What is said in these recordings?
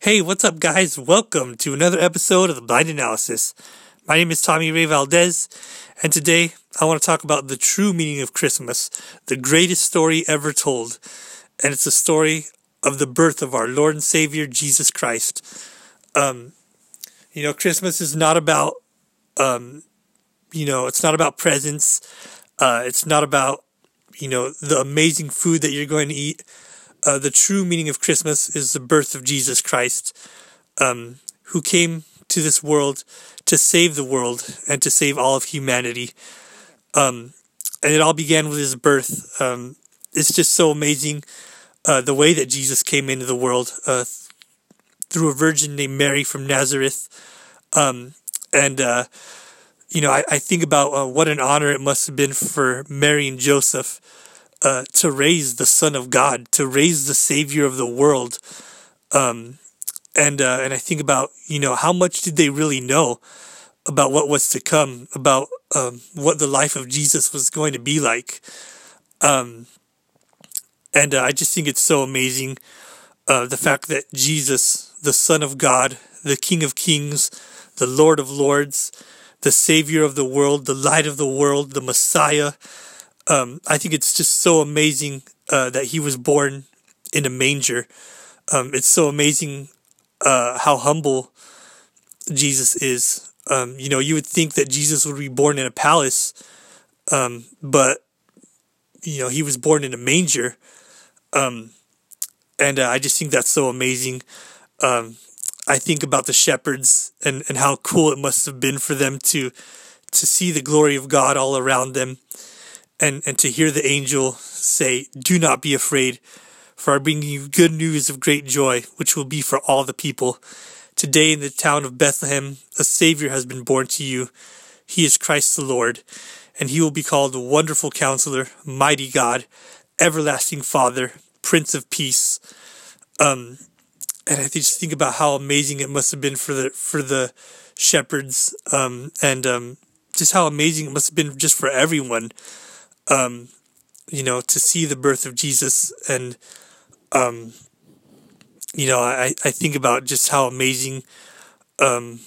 Hey, what's up, guys? Welcome to another episode of the Blind Analysis. My name is Tommy Ray Valdez, and today I want to talk about the true meaning of Christmas, the greatest story ever told. And it's the story of the birth of our Lord and Savior, Jesus Christ. Um, you know, Christmas is not about, um, you know, it's not about presents. Uh, it's not about, you know, the amazing food that you're going to eat uh, the true meaning of Christmas is the birth of Jesus Christ, um, who came to this world to save the world and to save all of humanity. Um, and it all began with his birth. Um, it's just so amazing uh, the way that Jesus came into the world uh, through a virgin named Mary from Nazareth. Um, and, uh, you know, I, I think about uh, what an honor it must have been for Mary and Joseph uh, to raise the Son of God, to raise the Savior of the world. Um, and uh, and I think about you know how much did they really know about what was to come, about um, what the life of Jesus was going to be like. Um, and uh, I just think it's so amazing uh, the fact that Jesus, the Son of God, the King of Kings, the Lord of Lords, the Savior of the world, the Light of the world, the Messiah, um, I think it's just so amazing uh, that he was born in a manger. Um, it's so amazing uh, how humble Jesus is. Um, you know, you would think that Jesus would be born in a palace, um, but you know, he was born in a manger. Um, and uh, I just think that's so amazing. Um, I think about the shepherds and, and how cool it must have been for them to to see the glory of God all around them and, and to hear the angel say, Do not be afraid, for I bring you good news of great joy, which will be for all the people. Today in the town of Bethlehem, a Savior has been born to you. He is Christ the Lord, and he will be called Wonderful Counselor, Mighty God, Everlasting Father, Prince of Peace. Um, and I just think about how amazing it must have been for the for the shepherds, um, and um, just how amazing it must have been just for everyone um, you know, to see the birth of Jesus and, um, you know, I, I think about just how amazing, um,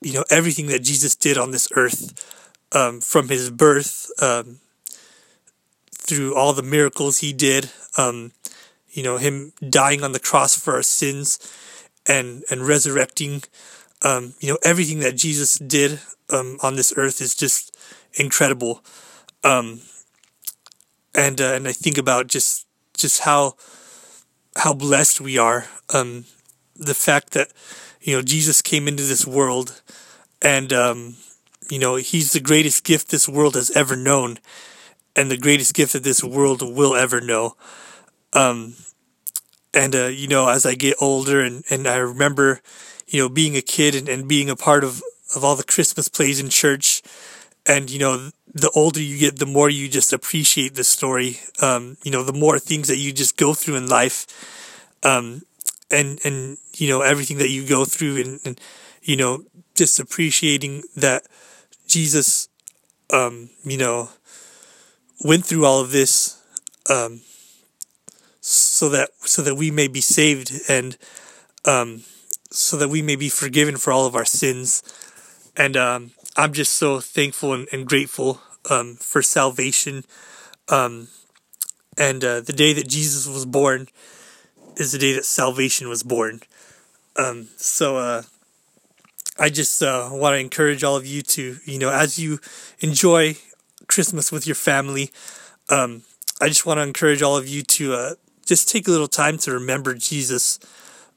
you know, everything that Jesus did on this earth, um, from his birth, um, through all the miracles he did, um, you know, him dying on the cross for our sins and, and resurrecting, you know, everything that Jesus did, on this earth is just incredible. Um, and uh, and I think about just just how how blessed we are. Um, the fact that you know Jesus came into this world, and um, you know He's the greatest gift this world has ever known, and the greatest gift that this world will ever know. Um, and uh, you know, as I get older, and and I remember, you know, being a kid and, and being a part of of all the Christmas plays in church, and you know the older you get, the more you just appreciate the story. Um, you know, the more things that you just go through in life, um, and and you know everything that you go through, and, and you know just appreciating that Jesus, um, you know, went through all of this, um, so that so that we may be saved and um, so that we may be forgiven for all of our sins, and um, I'm just so thankful and, and grateful um, for salvation. Um, and uh, the day that Jesus was born is the day that salvation was born. Um, so uh, I just uh, want to encourage all of you to, you know, as you enjoy Christmas with your family, um, I just want to encourage all of you to uh, just take a little time to remember Jesus.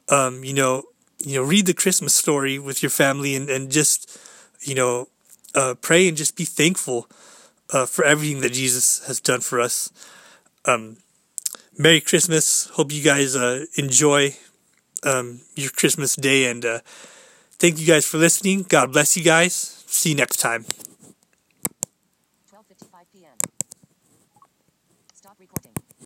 Um, you know, you know, read the Christmas story with your family and, and just, you know, uh, pray and just be thankful uh, for everything that Jesus has done for us. Um, Merry Christmas. Hope you guys uh, enjoy um, your Christmas day and uh, thank you guys for listening. God bless you guys. See you next time.